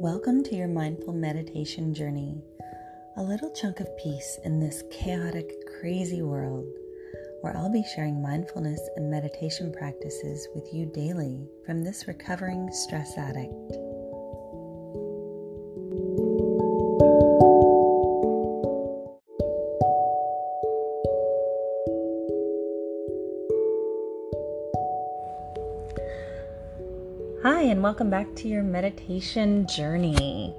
Welcome to your mindful meditation journey, a little chunk of peace in this chaotic, crazy world where I'll be sharing mindfulness and meditation practices with you daily from this recovering stress addict. Hi, and welcome back to your meditation journey.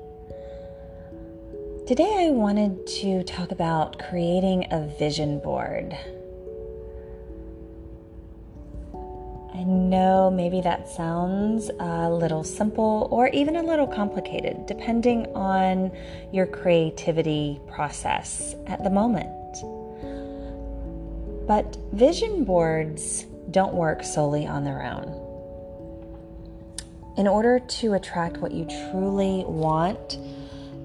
Today, I wanted to talk about creating a vision board. I know maybe that sounds a little simple or even a little complicated, depending on your creativity process at the moment. But vision boards don't work solely on their own. In order to attract what you truly want,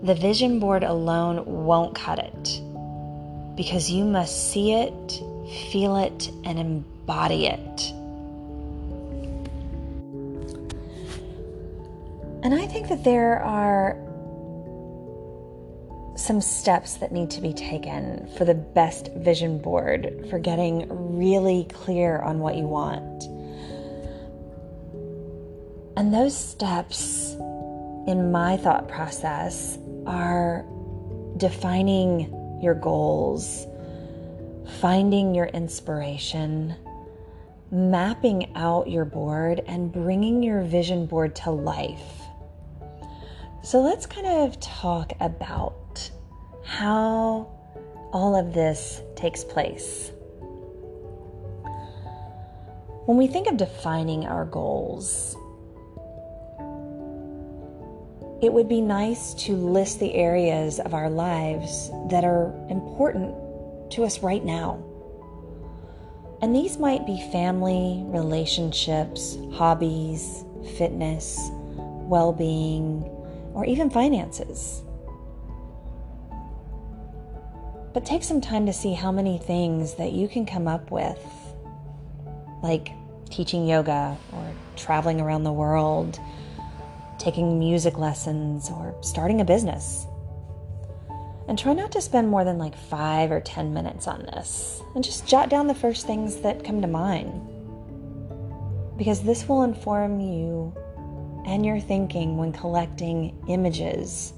the vision board alone won't cut it because you must see it, feel it, and embody it. And I think that there are some steps that need to be taken for the best vision board for getting really clear on what you want. And those steps in my thought process are defining your goals, finding your inspiration, mapping out your board, and bringing your vision board to life. So let's kind of talk about how all of this takes place. When we think of defining our goals, it would be nice to list the areas of our lives that are important to us right now. And these might be family, relationships, hobbies, fitness, well being, or even finances. But take some time to see how many things that you can come up with, like teaching yoga or traveling around the world taking music lessons, or starting a business. And try not to spend more than like five or 10 minutes on this. And just jot down the first things that come to mind. Because this will inform you and your thinking when collecting images.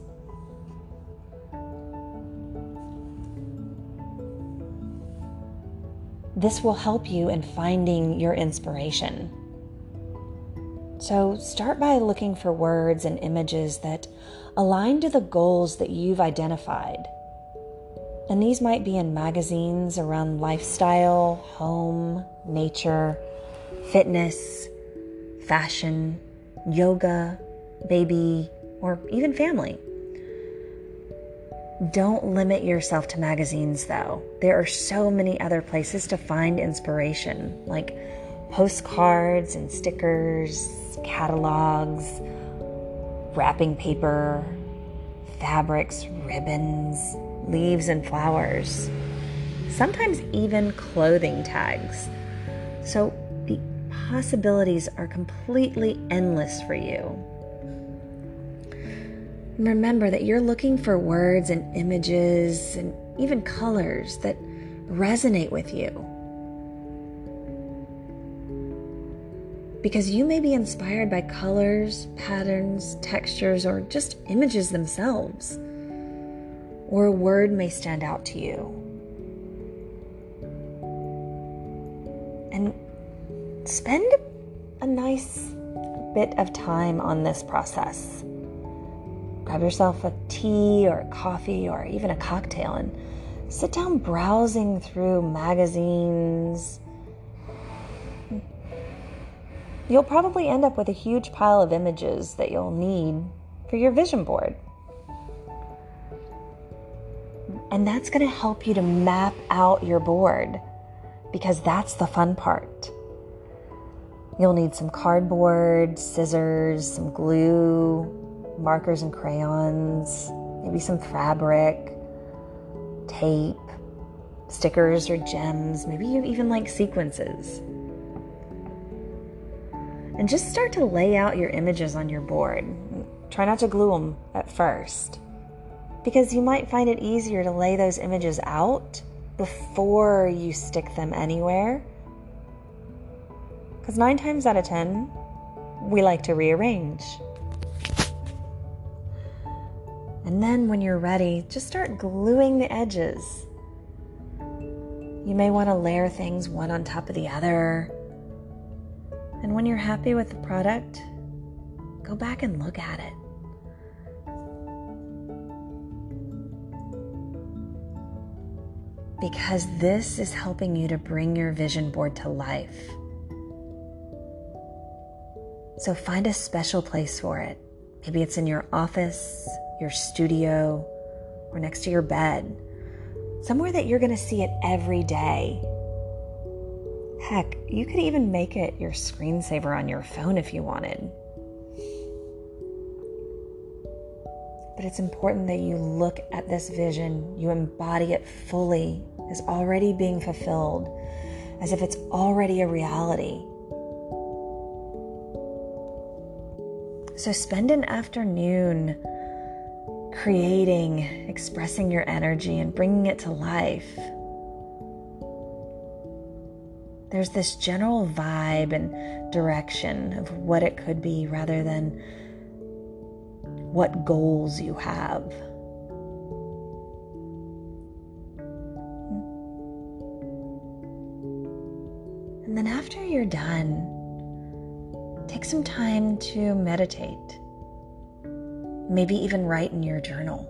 This will help you in finding your inspiration. So start by looking for words and images that align to the goals that you've identified. And these might be in magazines around lifestyle, home, nature, fitness, fashion, yoga, baby, or even family. Don't limit yourself to magazines, though. There are so many other places to find inspiration, like postcards and stickers, catalogs, wrapping paper, fabrics, ribbons, leaves, and flowers. Sometimes even clothing tags. So the possibilities are completely endless for you. Remember that you're looking for words and images and even colors that resonate with you. Because you may be inspired by colors, patterns, textures, or just images themselves. Or a word may stand out to you. And spend a nice bit of time on this process. Grab yourself a tea or a coffee or even a cocktail and sit down browsing through magazines you'll probably end up with a huge pile of images that you'll need for your vision board. And that's going to help you to map out your board because that's the fun part. You'll need some cardboard, scissors, some glue, markers and crayons, maybe some fabric, tape, stickers or gems, maybe you even like sequences and just start to lay out your images on your board. try not to glue them at first because you might find it easier to lay those images out before you stick them anywhere. Because nine times out of ten, we like to rearrange. And then when you're ready, just start gluing the edges. You may want to layer things one on top of the other. And when you're happy with the product, go back and look at it. because this is helping you to bring your vision board to life. So find a special place for it. Maybe it's in your office, your studio, or next to your bed. Somewhere that you're going to see it every day. Heck, you could even make it your screensaver on your phone if you wanted. But it's important that you look at this vision, you embody it fully as already being fulfilled, as if it's already a reality. So spend an afternoon creating, expressing your energy, and bringing it to life. There's this general vibe and direction of what it could be rather than what goals you have. And then after you're done, take some time to meditate. Maybe even write in your journal.